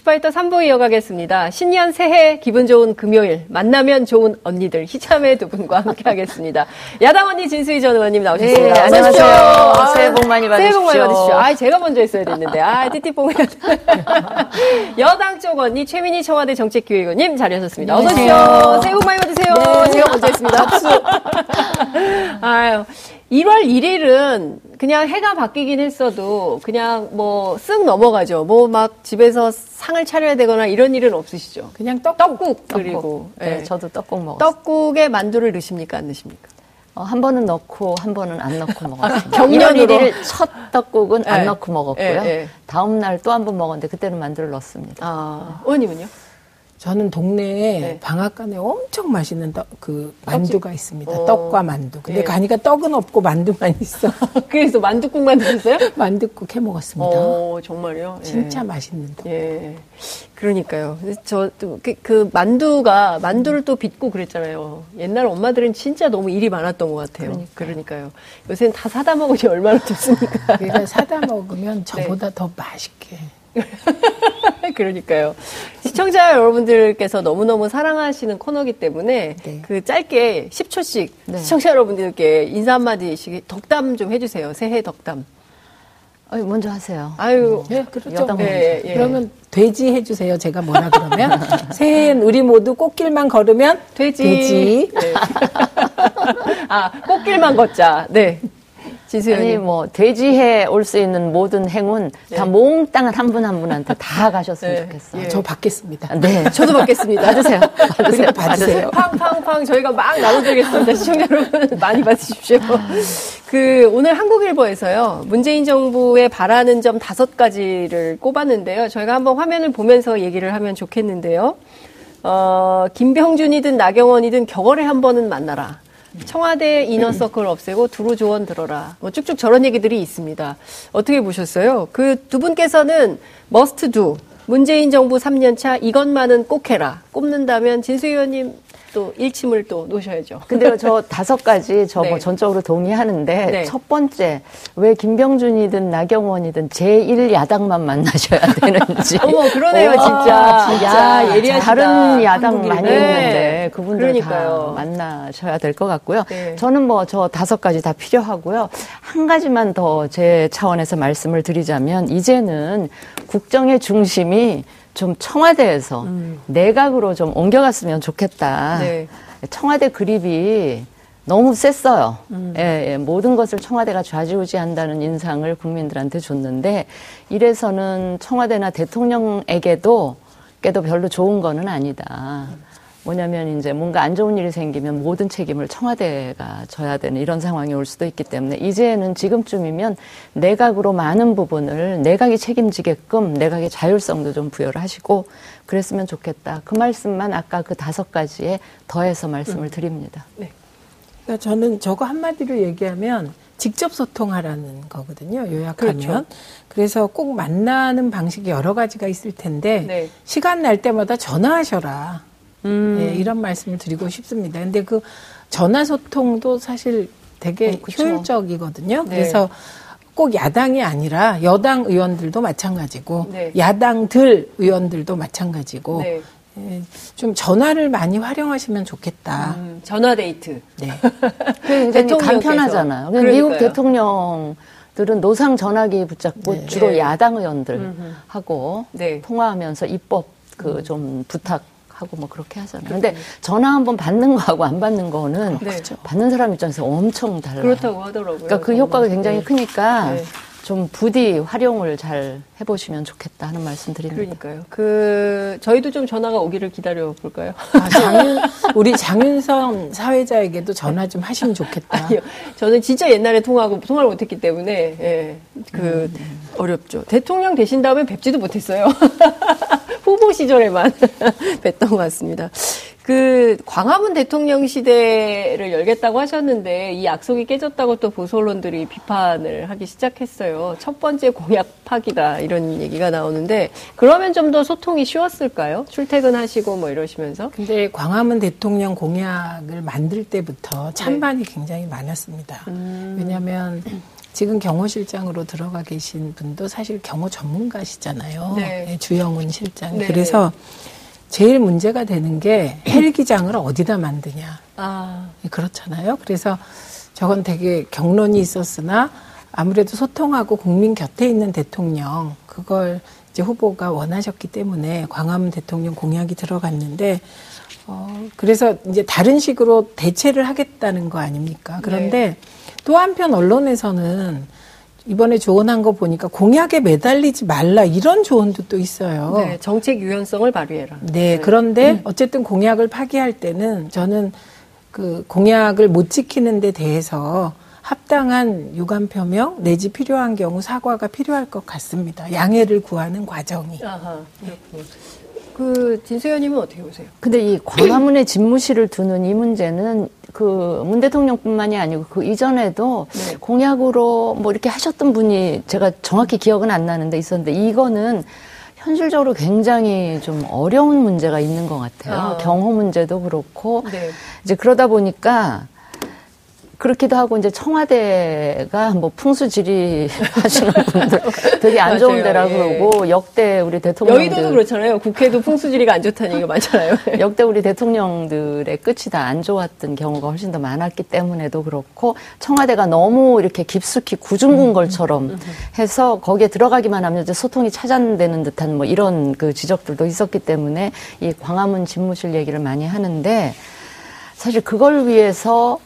이슈파이터 3부 이어가겠습니다. 신년 새해 기분 좋은 금요일 만나면 좋은 언니들 희참의 두 분과 함께 하겠습니다. 야당 언니 진수희 전 의원님 나오셨습니다. 네, 안녕하세요. 아, 새해 복 많이 받으십시오. 새해 복 많이 받으십시오. 아, 제가 먼저 했어야 됐는데. 아, 띠띠뽕. 여당 쪽 언니 최민희 청와대 정책기획위원님 자리하셨습니다. 어서 오십시오. 새해 복 많이 받으세요. 네. 제가 먼저 했습니다. 박수. 아유. 1월 1일은 그냥 해가 바뀌긴 했어도 그냥 뭐 쓱 넘어가죠. 뭐 막 집에서 상을 차려야 되거나 이런 일은 없으시죠. 그냥 떡국, 떡국 그리고. 네, 네, 저도 떡국 먹었어요. 떡국에 만두를 넣으십니까 안 넣으십니까? 어, 한 번은 넣고 한 번은 안 넣고 먹었습니다. 경년으로 1일 첫 떡국은 네. 안 넣고 먹었고요. 네, 다음 날 또 한 번 먹었는데 그때는 만두를 넣습니다. 아, 의원님은요? 저는 동네에 네. 방앗간에 엄청 맛있는 떡, 그 만두가 있습니다. 어. 떡과 만두. 근데 네. 가니까 떡은 없고 만두만 있어. 그래서 만두국만 드셨어요? 만두국 해 먹었습니다. 어, 정말요? 진짜 예. 맛있는 떡. 예. 그러니까요. 저또 그, 그, 만두가 만두를 또 빚고 그랬잖아요. 옛날 엄마들은 진짜 너무 일이 많았던 것 같아요. 그러니까요. 그러니까요. 요새는 다 사다 먹으니 얼마나 좋습니까? 그러니까 사다 먹으면 저보다 네. 더 맛있게. 그러니까요. 시청자 여러분들께서 너무너무 사랑하시는 코너기 때문에 네. 그 짧게 10초씩 네. 시청자 여러분들께 인사 한마디씩 덕담 좀 해주세요. 새해 덕담. 아유, 먼저 하세요. 아유, 네, 그렇죠. 네, 예. 그러면 돼지 해주세요. 제가 뭐라 그러면 새해엔 우리 모두 꽃길만 걸으면 돼지. 돼지. 네. 아, 꽃길만 걷자. 네. 지수연이. 아니 뭐 돼지해 올 수 있는 모든 행운 네. 다 몽땅 한분 한 분한테 다 가셨으면 네. 좋겠어요. 예. 저 받겠습니다. 네, 저도 받겠습니다. 받으세요. 받으세요. 받으세요. 팡팡팡 저희가 막 나눠드리겠습니다. 시청자 여러분 많이 받으십시오. 그 오늘 한국일보에서요 문재인 정부에 바라는 점 다섯 가지를 꼽았는데요. 저희가 한번 화면을 보면서 얘기를 하면 좋겠는데요. 어, 김병준이든 나경원이든 겨울에 한 번은 만나라. 청와대 이너서클 없애고 두루 조언 들어라. 뭐 쭉쭉 저런 얘기들이 있습니다. 어떻게 보셨어요? 그 두 분께서는 머스트 두 문재인 정부 3년차 이것만은 꼭 해라. 꼽는다면 진수 의원님 또 일침을 또 놓으셔야죠. 근데 저 다섯 가지 저뭐 네. 전적으로 동의하는데 네. 첫 번째 왜 김병준이든 나경원이든 제1 야당만 만나셔야 되는지. 어머 그러네요 진짜. 진짜. 야 예리하시다. 다른 야당 한국인. 많이 네. 있는데 그분들 그러니까요. 다 만나셔야 될 것 같고요. 네. 저는 뭐 저 다섯 가지 다 필요하고요. 한 가지만 더 제 차원에서 말씀을 드리자면 이제는 국정의 중심이 좀 청와대에서 음. 내각으로 좀 옮겨갔으면 좋겠다. 네. 청와대 그립이 너무 셌어요. 음. 예, 예, 모든 것을 청와대가 좌지우지한다는 인상을 국민들한테 줬는데 이래서는 청와대나 대통령에게도 깨도 별로 좋은 거는 아니다. 음. 뭐냐면 이제 뭔가 안 좋은 일이 생기면 모든 책임을 청와대가 져야 되는 이런 상황이 올 수도 있기 때문에 이제는 지금쯤이면 내각으로 많은 부분을 내각이 책임지게끔 내각의 자율성도 좀 부여를 하시고 그랬으면 좋겠다. 그 말씀만 아까 그 다섯 가지에 더해서 말씀을 음. 드립니다. 네. 그러니까 저는 저거 한마디로 얘기하면 직접 소통하라는 거거든요. 요약하면. 그렇죠. 그래서 꼭 만나는 방식이 여러 가지가 있을 텐데 네. 시간 날 때마다 전화하셔라. 음. 네, 이런 말씀을 드리고 싶습니다. 근데 그 전화 소통도 사실 되게 어, 효율적이거든요. 네. 그래서 꼭 야당이 아니라 여당 의원들도 마찬가지고 네. 야당들 의원들도 마찬가지고 네. 예, 좀 전화를 많이 활용하시면 좋겠다. 음, 전화 데이트. 네. 굉장히 간편하잖아요. 미국 대통령들은 노상 전화기 붙잡고 네. 주로 네. 야당 의원들하고 네. 통화하면서 입법 그좀 음. 부탁 하고 뭐 그렇게 하잖아요. 근데 전화 한번 받는 거하고 안 받는 거는 네. 받는 사람 입장에서 엄청 달라요. 그렇다고 하더라고요. 그러니까 그 효과가 굉장히 네. 크니까 네. 좀 부디 활용을 잘 해보시면 좋겠다 하는 말씀 드립니다. 그러니까요. 그 저희도 좀 전화가 오기를 기다려 볼까요? 아, 장윤, 우리 장윤성 사회자에게도 전화 좀 하시면 좋겠다. 아니요, 저는 진짜 옛날에 통화하고 통화를 못했기 때문에 예, 그 음. 어렵죠. 대통령 되신 다음에 뵙지도 못했어요. 후보 시절에만 뵀던 것 같습니다. 그 광화문 대통령 시대를 열겠다고 하셨는데 이 약속이 깨졌다고 또 보수 언론들이 비판을 하기 시작했어요. 첫 번째 공약 파기다 이런 얘기가 나오는데 그러면 좀 더 소통이 쉬웠을까요? 출퇴근하시고 뭐 이러시면서. 근데 광화문 대통령 공약을 만들 때부터 찬반이 네. 굉장히 많았습니다. 음. 왜냐하면 지금 경호 실장으로 들어가 계신 분도 사실 경호 전문가시잖아요. 네. 네 주영훈 실장. 네. 그래서 제일 문제가 되는 게 헬기장을 어디다 만드냐. 아. 그렇잖아요. 그래서 저건 되게 경론이 있었으나 아무래도 소통하고 국민 곁에 있는 대통령 그걸 이제 후보가 원하셨기 때문에 광화문 대통령 공약이 들어갔는데 어 그래서 이제 다른 식으로 대체를 하겠다는 거 아닙니까? 그런데 네. 또 한편 언론에서는 이번에 조언한 거 보니까 공약에 매달리지 말라 이런 조언도 또 있어요. 네, 정책 유연성을 발휘해라. 네, 네. 그런데 음. 어쨌든 공약을 파기할 때는 저는 그 공약을 못 지키는 데 대해서 합당한 유감 표명 내지 필요한 경우 사과가 필요할 것 같습니다. 양해를 구하는 과정이. 아하, 그렇군요. 그 진수현님은 어떻게 보세요? 근데 이 광화문에 집무실을 두는 이 문제는 그 문 대통령뿐만이 아니고 그 이전에도 네. 공약으로 뭐 이렇게 하셨던 분이 제가 정확히 기억은 안 나는데 있었는데 이거는 현실적으로 굉장히 좀 어려운 문제가 있는 것 같아요. 아. 경호 문제도 그렇고 네. 이제 그러다 보니까 그렇기도 하고 이제 청와대가 뭐 풍수지리 하시는 분들 되게 안 좋은 데라 예. 그러고 역대 우리 대통령 여의도도 그렇잖아요. 국회도 풍수지리가 안 좋다는 얘기가 많잖아요. 역대 우리 대통령들의 끝이 다 안 좋았던 경우가 훨씬 더 많았기 때문에도 그렇고 청와대가 너무 이렇게 깊숙이 구중군 걸처럼 음, 음, 음. 해서 거기에 들어가기만 하면 이제 소통이 차단되는 듯한 뭐 이런 그 지적들도 있었기 때문에 이 광화문 집무실 얘기를 많이 하는데 사실 그걸 위해서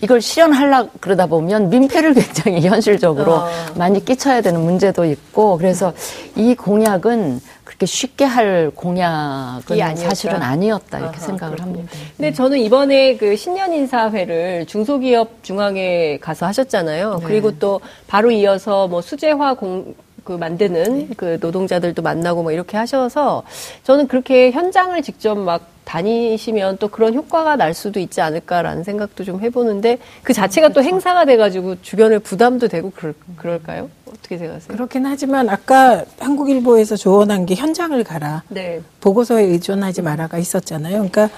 이걸 실현하려 그러다 보면 민폐를 굉장히 현실적으로 어. 많이 끼쳐야 되는 문제도 있고 그래서 이 공약은 그렇게 쉽게 할 공약은 사실은 아니었다 이렇게 아하, 생각을 그렇군요. 합니다. 근데 저는 이번에 그 신년 인사회를 중소기업 중앙에 가서 하셨잖아요. 네. 그리고 또 바로 이어서 뭐 수제화 공, 그 만드는 네. 그 노동자들도 만나고 뭐 이렇게 하셔서 저는 그렇게 현장을 직접 막 다니시면 또 그런 효과가 날 수도 있지 않을까라는 생각도 좀 해보는데 그 자체가 그렇죠. 또 행사가 돼가지고 주변에 부담도 되고 그럴, 그럴까요? 어떻게 생각하세요? 그렇긴 하지만 아까 한국일보에서 조언한 게 현장을 가라. 네. 보고서에 의존하지 마라가 있었잖아요. 그러니까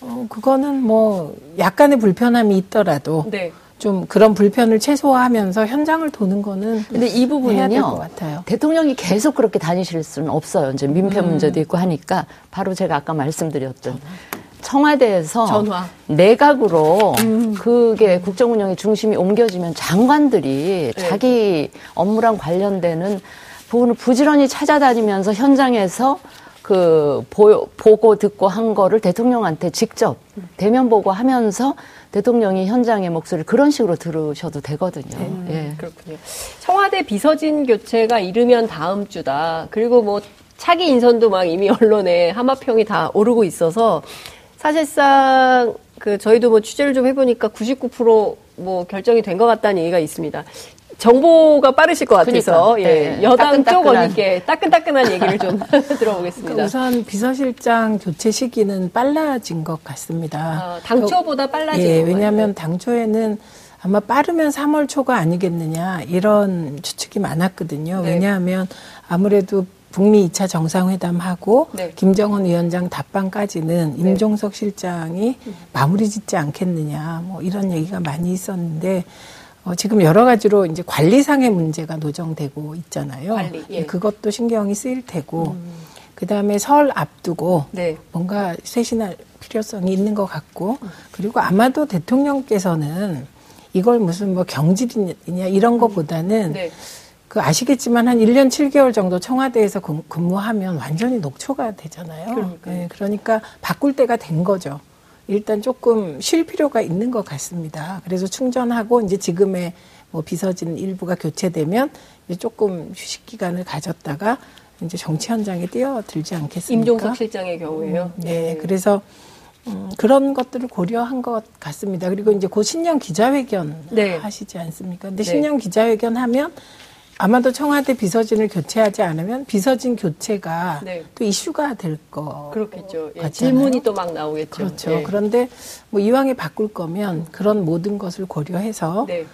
어, 그거는 뭐 약간의 불편함이 있더라도 네. 좀 그런 불편을 최소화하면서 현장을 도는 거는 근데 이 부분은요 대통령이 계속 그렇게 다니실 수는 없어요 이제 민폐 음. 문제도 있고 하니까 바로 제가 아까 말씀드렸던 청와대에서 전화. 내각으로 음. 그게 국정 운영의 중심이 옮겨지면 장관들이 네. 자기 업무랑 관련되는 부분을 부지런히 찾아다니면서 현장에서 그 보, 보고 듣고 한 거를 대통령한테 직접 대면 보고 하면서 대통령이 현장의 목소리를 그런 식으로 들으셔도 되거든요. 음, 예. 그렇군요. 청와대 비서진 교체가 이르면 다음 주다. 그리고 뭐 차기 인선도 막 이미 언론에 하마평이 다 오르고 있어서 사실상 그 저희도 뭐 취재를 좀 해보니까 99%뭐 결정이 된 것 같다는 얘기가 있습니다. 정보가 빠르실 것 같아서 그러니까, 예, 네. 여당 쪽 언니께 따끈따끈한 얘기를 좀 들어보겠습니다. 그러니까 우선 비서실장 교체 시기는 빨라진 것 같습니다. 아, 당초보다 빨라진 예, 왜냐하면 당초에는 아마 빠르면 3월 초가 아니겠느냐 이런 추측이 많았거든요. 네. 왜냐하면 아무래도 북미 2차 정상회담하고 네. 김정은 위원장 답방까지는 네. 임종석 실장이 마무리 짓지 않겠느냐 뭐 이런 얘기가 많이 있었는데 어, 지금 여러 가지로 이제 관리상의 문제가 노정되고 있잖아요. 관리, 예. 그것도 신경이 쓰일 테고, 음. 그 다음에 설 앞두고 네. 뭔가 쇄신할 필요성이 있는 것 같고, 그리고 아마도 대통령께서는 이걸 무슨 뭐 경질이냐 이런 것보다는 네. 그 아시겠지만 한 1년 7개월 정도 청와대에서 근무하면 완전히 녹초가 되잖아요. 네, 그러니까 바꿀 때가 된 거죠. 일단 조금 쉴 필요가 있는 것 같습니다. 그래서 충전하고 이제 지금의 뭐 비서진 일부가 교체되면 이제 조금 휴식 기간을 가졌다가 이제 정치 현장에 뛰어들지 않겠습니까? 임종석 실장의 경우에요. 음, 네, 그래서 음, 그런 것들을 고려한 것 같습니다. 그리고 이제 곧 신년 기자회견 네. 하시지 않습니까? 근데 네. 신년 기자회견 하면 아마도 청와대 비서진을 교체하지 않으면 비서진 교체가 네. 또 이슈가 될 거. 그렇겠죠. 예, 질문이 또 막 나오겠죠. 그렇죠. 예. 그런데 뭐 이왕에 바꿀 거면 그런 모든 것을 고려해서 네.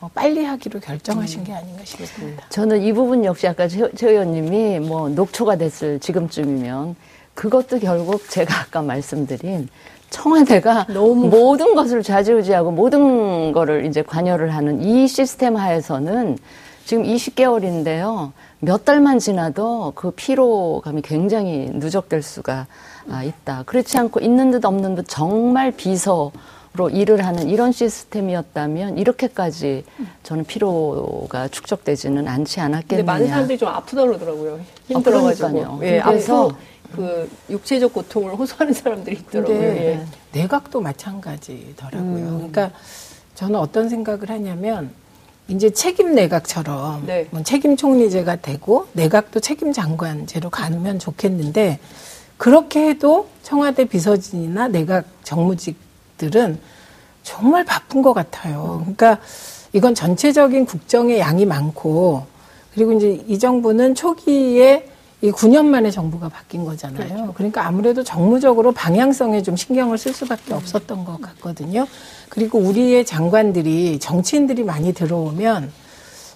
어, 빨리 하기로 결정하신 음. 게 아닌가 싶습니다. 저는 이 부분 역시 아까 최, 최 의원님이 뭐 녹초가 됐을 지금쯤이면 그것도 결국 제가 아까 말씀드린 청와대가 너무 모든 것을 좌지우지하고 모든 거를 이제 관여를 하는 이 시스템 하에서는 지금 20개월인데요. 몇 달만 지나도 그 피로감이 굉장히 누적될 수가 아, 있다. 그렇지 않고 있는 듯 없는 듯 정말 비서 로 일을 하는 이런 시스템이었다면 이렇게까지 저는 피로가 축적되지는 않지 않았겠느냐. 근데 많은 사람들이 좀 아프다 그러더라고요. 힘들어가지고. 아, 예, 그래서 그 육체적 고통을 호소하는 사람들이 있더라고요. 예. 내각도 마찬가지더라고요. 음. 그러니까 저는 어떤 생각을 하냐면 이제 책임 내각처럼 네. 뭐 책임 총리제가 되고 내각도 책임 장관제로 가면 좋겠는데 그렇게 해도 청와대 비서진이나 내각 정무직들은 정말 바쁜 것 같아요. 그러니까 이건 전체적인 국정의 양이 많고 그리고 이제 이 정부는 초기에 이 9년 만에 정부가 바뀐 거잖아요. 그렇죠. 그러니까 아무래도 정무적으로 방향성에 좀 신경을 쓸 수밖에 음. 없었던 것 같거든요. 그리고 우리의 장관들이 정치인들이 많이 들어오면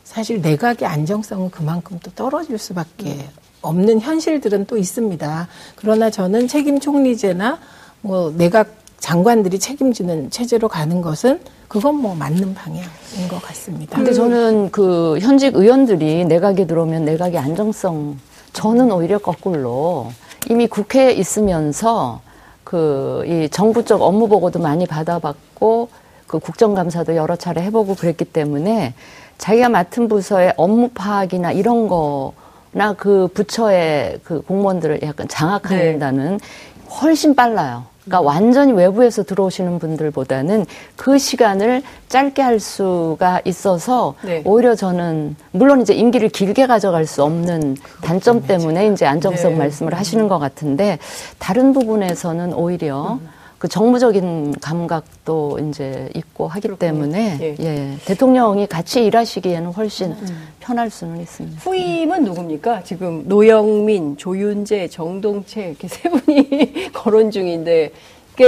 사실 내각의 안정성은 그만큼 또 떨어질 수밖에 음. 없는 현실들은 또 있습니다. 그러나 저는 책임 총리제나 뭐 내각 장관들이 책임지는 체제로 가는 것은 그건 뭐 맞는 방향인 것 같습니다. 근데 저는 그 현직 의원들이 내각에 들어오면 내각의 안정성 저는 오히려 거꾸로 이미 국회에 있으면서 그 이 정부 쪽 업무 보고도 많이 받아봤고 그 국정감사도 여러 차례 해보고 그랬기 때문에 자기가 맡은 부서의 업무 파악이나 이런 거 나그 부처의 그 공무원들을 약간 장악한다는 네. 훨씬 빨라요. 그러니까 완전히 외부에서 들어오시는 분들보다는 그 시간을 짧게 할 수가 있어서 네. 오히려 저는 물론 이제 임기를 길게 가져갈 수 없는 단점 때문에 이제 안정성 네. 말씀을 하시는 것 같은데 다른 부분에서는 오히려 음. 그 정무적인 감각도 이제 있고 하기 그렇군요. 때문에 예. 예. 대통령이 같이 일하시기에는 훨씬 음. 편할 수는 있습니다. 후임은 누굽니까? 지금 노영민, 조윤재, 정동채 이렇게 세 분이 거론 중인데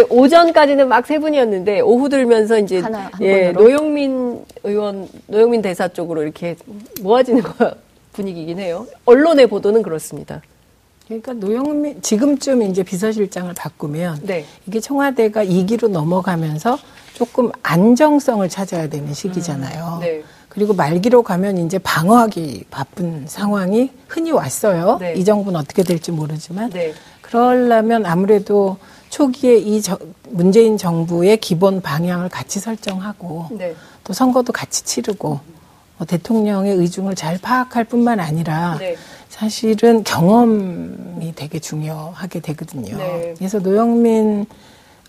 오전까지는 막 세 분이었는데 오후 들면서 이제 하나, 예, 노영민 의원, 노영민 대사 쪽으로 이렇게 모아지는 거 분위기긴 해요. 언론의 보도는 그렇습니다. 그러니까 노영민 지금쯤 이제 비서실장을 바꾸면 네. 이게 청와대가 2기로 넘어가면서 조금 안정성을 찾아야 되는 시기잖아요. 음, 네. 그리고 말기로 가면 이제 방어하기 바쁜 상황이 흔히 왔어요. 네. 이 정부는 어떻게 될지 모르지만 네. 그러려면 아무래도 초기에 이 저, 문재인 정부의 기본 방향을 같이 설정하고 네. 또 선거도 같이 치르고 뭐 대통령의 의중을 잘 파악할 뿐만 아니라 네. 사실은 경험이 되게 중요하게 되거든요. 네. 그래서 노영민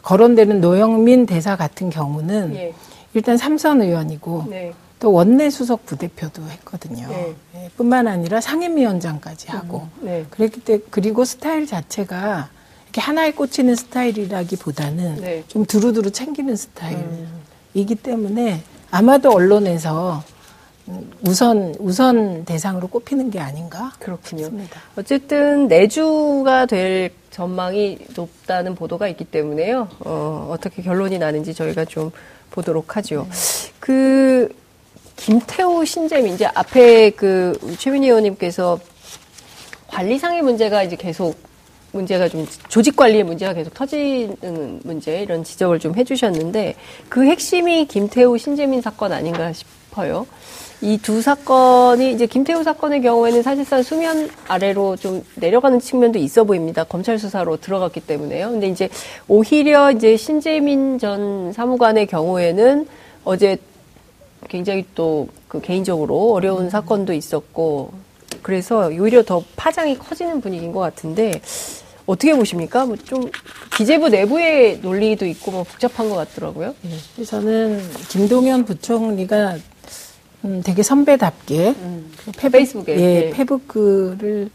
거론되는 노영민 대사 같은 경우는 예. 일단 삼선 의원이고 네. 또 원내 수석 부대표도 했거든요. 네. 네, 뿐만 아니라 상임위원장까지 하고 음, 네. 그랬기 때 그리고 스타일 자체가 이렇게 하나에 꽂히는 스타일이라기보다는 네. 좀 두루두루 챙기는 스타일이기 음. 때문에 아마도 언론에서 우선 우선 대상으로 꼽히는 게 아닌가 그렇군요. 싶습니다. 어쨌든 내주가 될 전망이 높다는 보도가 있기 때문에요. 어, 어떻게 결론이 나는지 저희가 좀 보도록 하죠. 네. 그 김태호 신재민 이제 앞에 그 최민희 의원님께서 관리상의 문제가 이제 계속 문제가 좀 조직 관리의 문제가 계속 터지는 문제 이런 지적을 좀 해주셨는데 그 핵심이 김태호 신재민 사건 아닌가 싶어요. 이 두 사건이 이제 김태우 사건의 경우에는 사실상 수면 아래로 좀 내려가는 측면도 있어 보입니다. 검찰 수사로 들어갔기 때문에요. 근데 이제 오히려 이제 신재민 전 사무관의 경우에는 어제 굉장히 또 그 개인적으로 어려운 사건도 있었고 그래서 오히려 더 파장이 커지는 분위기인 것 같은데 어떻게 보십니까? 뭐 좀 기재부 내부의 논리도 있고 뭐 복잡한 것 같더라고요. 네. 저는 김동연 부총리가 음, 되게 선배답게 음, 그 페북, 페이스북에 예, 예. 페북 글을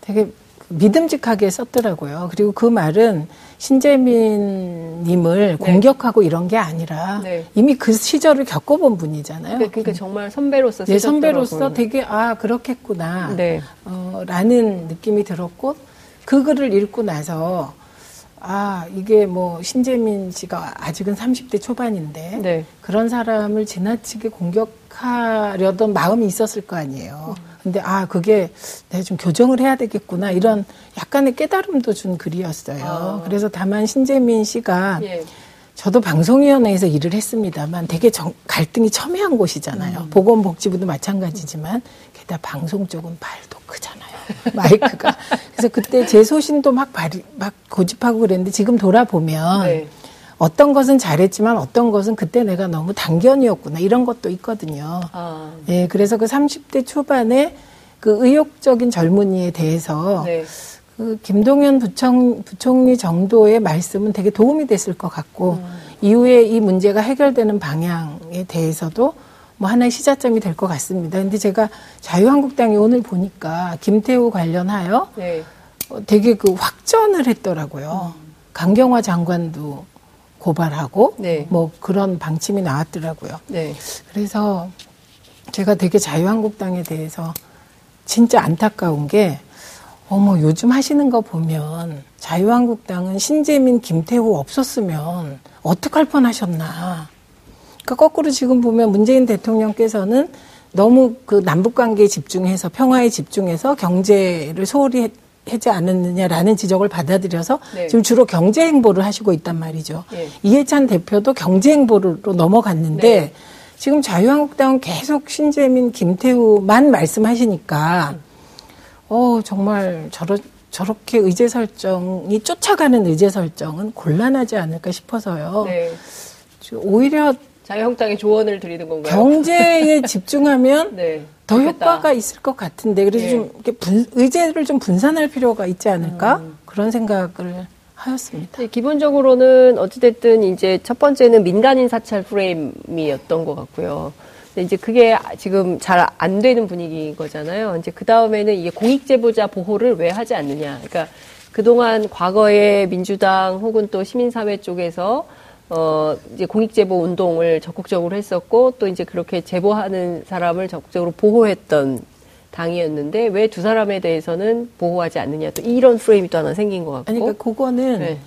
되게 믿음직하게 썼더라고요. 그리고 그 말은 신재민님을 네. 공격하고 이런 게 아니라 네. 이미 그 시절을 겪어본 분이잖아요. 그러니까, 그러니까 정말 선배로서 네, 선배로서 되게 아 그렇겠구나 네. 어, 라는 느낌이 들었고 그 글을 읽고 나서 아, 이게 뭐 신재민 씨가 아직은 30대 초반인데 네. 그런 사람을 지나치게 공격하려던 마음이 있었을 거 아니에요. 근데 아 그게 내가 좀 교정을 해야 되겠구나 이런 약간의 깨달음도 준 글이었어요. 아. 그래서 다만 신재민 씨가 예. 저도 방송위원회에서 일을 했습니다만 되게 정, 갈등이 첨예한 곳이잖아요. 음. 보건복지부도 마찬가지지만 게다가 방송 쪽은 발도 크잖아요. 마이크가. 그래서 그때 제 소신도 막 발이, 막 고집하고 그랬는데 지금 돌아보면 네. 어떤 것은 잘했지만 어떤 것은 그때 내가 너무 단견이었구나 이런 것도 있거든요. 아. 예, 그래서 그 30대 초반에 그 의욕적인 젊은이에 대해서 네. 그 김동연 부총, 부총리 정도의 말씀은 되게 도움이 됐을 것 같고 음. 이후에 이 문제가 해결되는 방향에 대해서도 뭐 하나의 시작점이 될 것 같습니다. 근데 제가 자유한국당이 오늘 보니까 김태우 관련하여 네. 어, 되게 그 확전을 했더라고요. 음. 강경화 장관도 고발하고 네. 뭐 그런 방침이 나왔더라고요. 네. 그래서 제가 되게 자유한국당에 대해서 진짜 안타까운 게 어머 요즘 하시는 거 보면 자유한국당은 신재민 김태우 없었으면 어떡할 뻔하셨나. 그러니까 거꾸로 지금 보면 문재인 대통령께서는 너무 그 남북 관계에 집중해서 평화에 집중해서 경제를 소홀히 하지 않았느냐라는 지적을 받아들여서 네. 지금 주로 경제 행보를 하시고 있단 말이죠. 네. 이해찬 대표도 경제 행보로 넘어갔는데 네. 지금 자유한국당은 계속 신재민, 김태우만 말씀하시니까 음. 어 정말 저러, 저렇게 의제 설정이 쫓아가는 의제 설정은 곤란하지 않을까 싶어서요. 네. 오히려 자유한국당에 조언을 드리는 건가요? 경제에 집중하면 네. 더 효과가 있을 것 같은데 그래서 네. 좀 이렇게 분, 의제를 좀 분산할 필요가 있지 않을까 음. 그런 생각을 하였습니다. 네, 기본적으로는 어찌됐든 이제 첫 번째는 민간인 사찰 프레임이었던 것 같고요. 이제 그게 지금 잘 안 되는 분위기인 거잖아요. 이제 그 다음에는 이게 공익제보자 보호를 왜 하지 않느냐. 그러니까 그동안 과거에 민주당 혹은 또 시민사회 쪽에서 어, 이제 공익제보 운동을 적극적으로 했었고 또 이제 그렇게 제보하는 사람을 적극적으로 보호했던 당이었는데 왜 두 사람에 대해서는 보호하지 않느냐 또 이런 프레임이 또 하나 생긴 것 같고. 아니, 그러니까 그거는 네.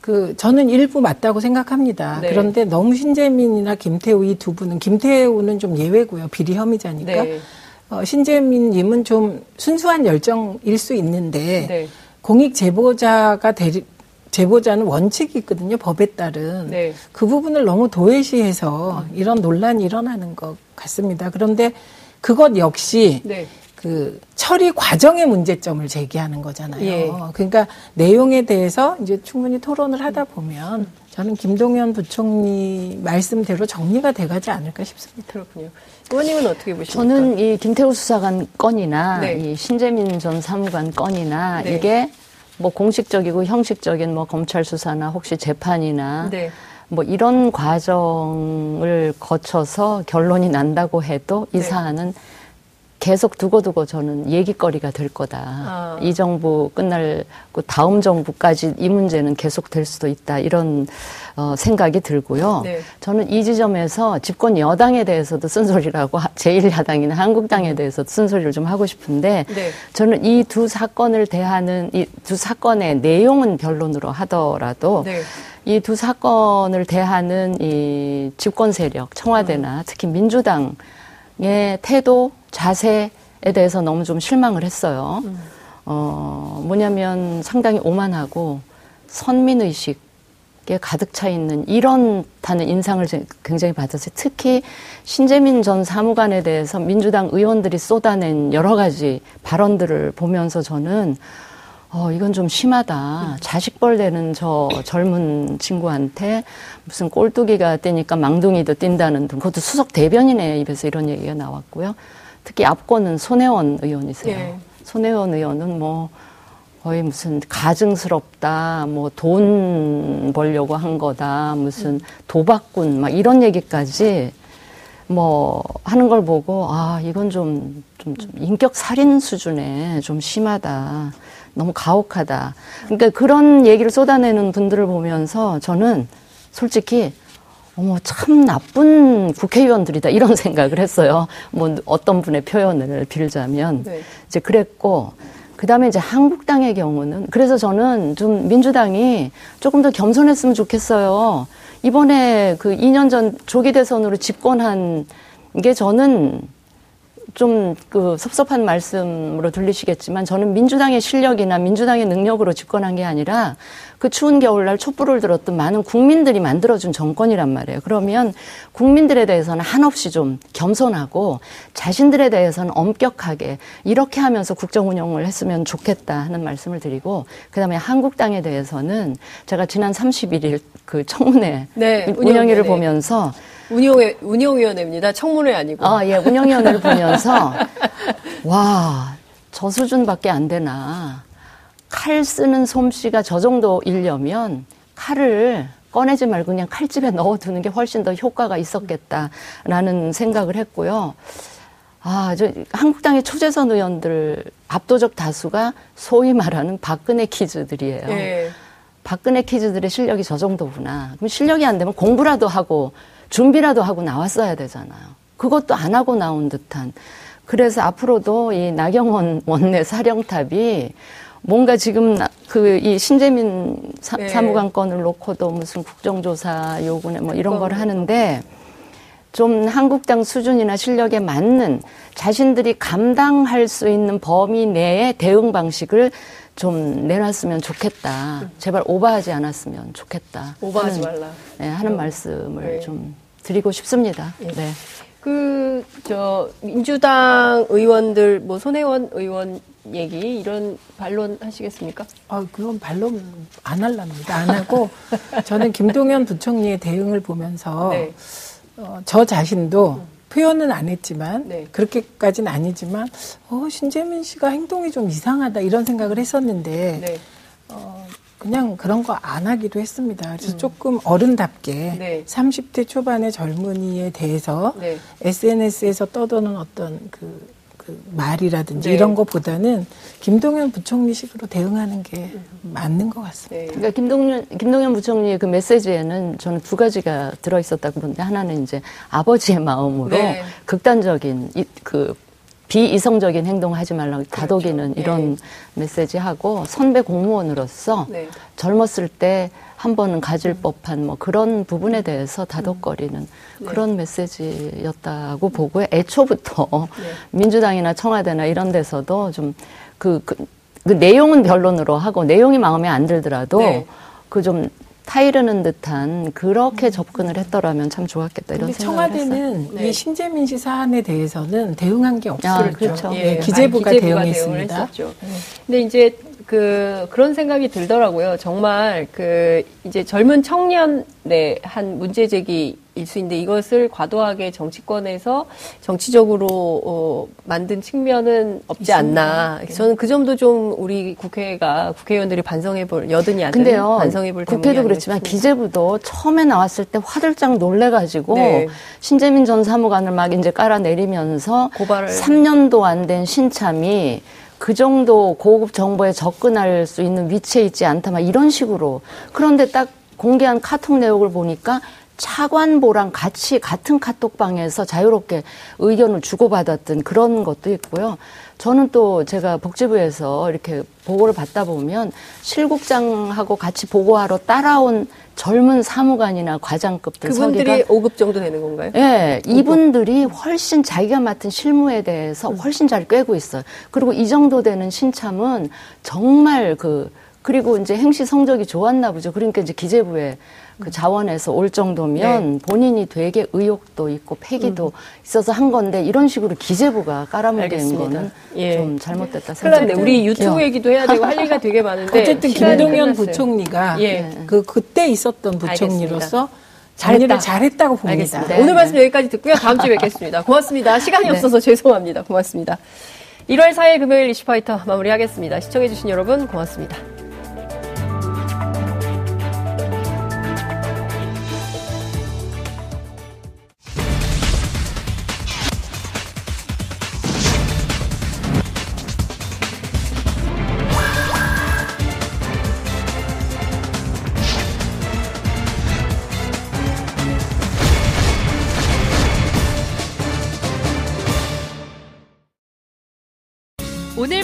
그 저는 일부 맞다고 생각합니다. 네. 그런데 너무 신재민이나 김태우 이 두 분은 김태우는 좀 예외고요. 비리 혐의자니까. 네. 어, 신재민님은 좀 순수한 열정일 수 있는데 네. 공익 제보자가 되, 제보자는 원칙이 있거든요. 법에 따른. 네. 그 부분을 너무 도외시해서 이런 논란이 일어나는 것 같습니다. 그런데 그것 역시 네. 그 처리 과정의 문제점을 제기하는 거잖아요. 예. 그러니까 내용에 대해서 이제 충분히 토론을 하다 보면 저는 김동연 부총리 말씀대로 정리가 돼가지 않을까 싶습니다. 그렇군요. 의원님은 어떻게 보십니까? 저는 이 김태우 수사관 건이나 네. 이 신재민 전 사무관 건이나 네. 이게 뭐 공식적이고 형식적인 뭐 검찰 수사나 혹시 재판이나 네. 뭐 이런 과정을 거쳐서 결론이 난다고 해도 이 네. 사안은 계속 두고두고 저는 얘기거리가 될 거다. 아. 이 정부 끝날 그 다음 정부까지 이 문제는 계속 될 수도 있다. 이런 어, 생각이 들고요. 네. 저는 이 지점에서 집권 여당에 대해서도 쓴소리라고 제1야당이나 한국당에 음. 대해서도 쓴소리를 좀 하고 싶은데 네. 저는 이 두 사건을 대하는 이 두 사건의 내용은 변론으로 하더라도 네. 이두 사건을 대하는 이 집권 세력 청와대나 음. 특히 민주당 의 태도 자세에 대해서 너무 좀 실망을 했어요. 음. 어, 뭐냐면 상당히 오만하고 선민의식에 가득 차 있는 이런 다는 인상을 굉장히 받았어요. 특히 신재민 전 사무관에 대해서 민주당 의원들이 쏟아낸 여러 가지 발언들을 보면서 저는 어, 이건 좀 심하다. 자식벌 되는 저 젊은 친구한테 무슨 꼴뚜기가 떼니까 망둥이도 뛴다는 등, 그것도 수석 대변인의 입에서 이런 얘기가 나왔고요. 특히 앞권은 손혜원 의원이세요. 네. 손혜원 의원은 뭐 거의 무슨 가증스럽다, 뭐 돈 벌려고 한 거다, 무슨 도박꾼, 막 이런 얘기까지 뭐 하는 걸 보고 아 이건 좀, 좀, 좀 인격 살인 수준에 좀 심하다, 너무 가혹하다. 그러니까 그런 얘기를 쏟아내는 분들을 보면서 저는 솔직히 어머, 참 나쁜 국회의원들이다. 이런 생각을 했어요. 뭐, 어떤 분의 표현을 빌자면. 네. 이제 그랬고, 그 다음에 이제 한국당의 경우는, 그래서 저는 좀 민주당이 조금 더 겸손했으면 좋겠어요. 이번에 그 2년 전 조기 대선으로 집권한 게 저는 좀 그 섭섭한 말씀으로 들리시겠지만 저는 민주당의 실력이나 민주당의 능력으로 집권한 게 아니라 그 추운 겨울날 촛불을 들었던 많은 국민들이 만들어준 정권이란 말이에요. 그러면 국민들에 대해서는 한없이 좀 겸손하고 자신들에 대해서는 엄격하게 이렇게 하면서 국정 운영을 했으면 좋겠다 하는 말씀을 드리고 그다음에 한국당에 대해서는 제가 지난 31일 그 청문회 네, 운영위를 보면서 운영회, 운영위원회입니다. 청문회 아니고. 아, 예, 운영위원회를 보면서, 와, 저 수준밖에 안 되나. 칼 쓰는 솜씨가 저 정도 일려면 칼을 꺼내지 말고 그냥 칼집에 넣어두는 게 훨씬 더 효과가 있었겠다라는 생각을 했고요. 아, 저 한국당의 초재선 의원들 압도적 다수가 소위 말하는 박근혜 키즈들이에요. 네. 박근혜 키즈들의 실력이 저 정도구나. 그럼 실력이 안 되면 공부라도 하고 준비라도 하고 나왔어야 되잖아요. 그것도 안 하고 나온 듯한. 그래서 앞으로도 이 나경원 원내 사령탑이 뭔가 지금 그 이 신재민 사, 네. 무관 건을 놓고도 무슨 국정조사 요구네 뭐 이런 걸 하는데 좀 한국당 수준이나 실력에 맞는 자신들이 감당할 수 있는 범위 내의 대응 방식을 좀 내놨으면 좋겠다. 제발 오버하지 않았으면 좋겠다. 오버하지 하는, 말라. 네, 하는 어. 말씀을 네. 좀 드리고 싶습니다. 예. 네. 그, 저, 민주당 의원들, 뭐, 손혜원 의원 얘기, 이런 반론 하시겠습니까? 아, 그건 반론 안 할랍니다. 안 하고, 저는 김동연 부총리의 대응을 보면서, 네. 어, 저 자신도 표현은 안 했지만, 네. 그렇게까지는 아니지만, 어, 신재민 씨가 행동이 좀 이상하다, 이런 생각을 했었는데, 네. 어, 그냥 그런 거 안 하기도 했습니다. 그래서 음. 조금 어른답게 네. 30대 초반의 젊은이에 대해서 네. SNS에서 떠도는 어떤 그, 그 말이라든지 네. 이런 것보다는 김동연 부총리식으로 대응하는 게 맞는 것 같습니다. 네. 그러니까 김동연 김동연 부총리의 그 메시지에는 저는 두 가지가 들어 있었다고 보는데 하나는 이제 아버지의 마음으로 네. 극단적인 이, 그 비이성적인 행동을 하지 말라고 그렇죠. 다독이는 이런 네. 메시지 하고 선배 공무원으로서 네. 젊었을 때 한 번은 가질 법한 뭐 그런 부분에 대해서 다독거리는 네. 그런 메시지였다고 보고요. 애초부터 네. 민주당이나 청와대나 이런 데서도 좀 그, 그, 그 내용은 변론으로 하고 내용이 마음에 안 들더라도 네. 그좀 타이르는 듯한 그렇게 접근을 했더라면 참 좋았겠다 이런 생각을 청와대는 네. 이 신재민 씨 사안에 대해서는 대응한 게 없었죠. 아, 그렇죠. 예, 기재부가, 기재부가 대응했습니다. 대응을 네. 근데 이제 그 그런 생각이 들더라고요. 정말 그 이제 젊은 청년의 한 문제 제기 일 수 있는데 이것을 과도하게 정치권에서 정치적으로 어, 만든 측면은 없지 있습니다. 않나. 네. 저는 그 점도 좀 우리 국회가 국회의원들이 반성해볼 여든이 아닌 근데요, 반성해볼 국회도 그렇지만 기재부도 처음에 나왔을 때 화들짝 놀래가지고 네. 신재민 전 사무관을 막 이제 깔아내리면서 고발을 3년도 안 된 신참이 그 정도 고급 정보에 접근할 수 있는 위치에 있지 않다, 막 이런 식으로. 그런데 딱 공개한 카톡 내용을 보니까 차관보랑 같이 같은 카톡방에서 자유롭게 의견을 주고받았던 그런 것도 있고요. 저는 또 제가 복지부에서 이렇게 보고를 받다 보면 실국장하고 같이 보고하러 따라온 젊은 사무관이나 과장급들 그분들이 5급 정도 되는 건가요? 네, 5급. 이분들이 훨씬 자기가 맡은 실무에 대해서 음. 훨씬 잘 꿰고 있어요. 그리고 이 정도 되는 신참은 정말 그 그리고 이제 행시 성적이 좋았나 보죠. 그러니까 이제 기재부에 그 자원에서 올 정도면 네. 본인이 되게 의욕도 있고 패기도 음. 있어서 한 건데 이런 식으로 기재부가 깔아먹은 거는 예. 좀 잘못됐다 생각합니다. 우리 유튜브 예. 얘기도 해야 되고 할 얘기가 되게 많은데 어쨌든 김동연 부총리가 예. 그 그때 있었던 부총리로서 잘했다. 잘했다고 봅니다. 알겠습니다. 오늘 말씀 여기까지 듣고요. 다음 주에 뵙겠습니다. 고맙습니다. 시간이 네. 없어서 죄송합니다. 고맙습니다. 1월 4일 금요일 이슈파이터 마무리하겠습니다. 시청해주신 여러분 고맙습니다.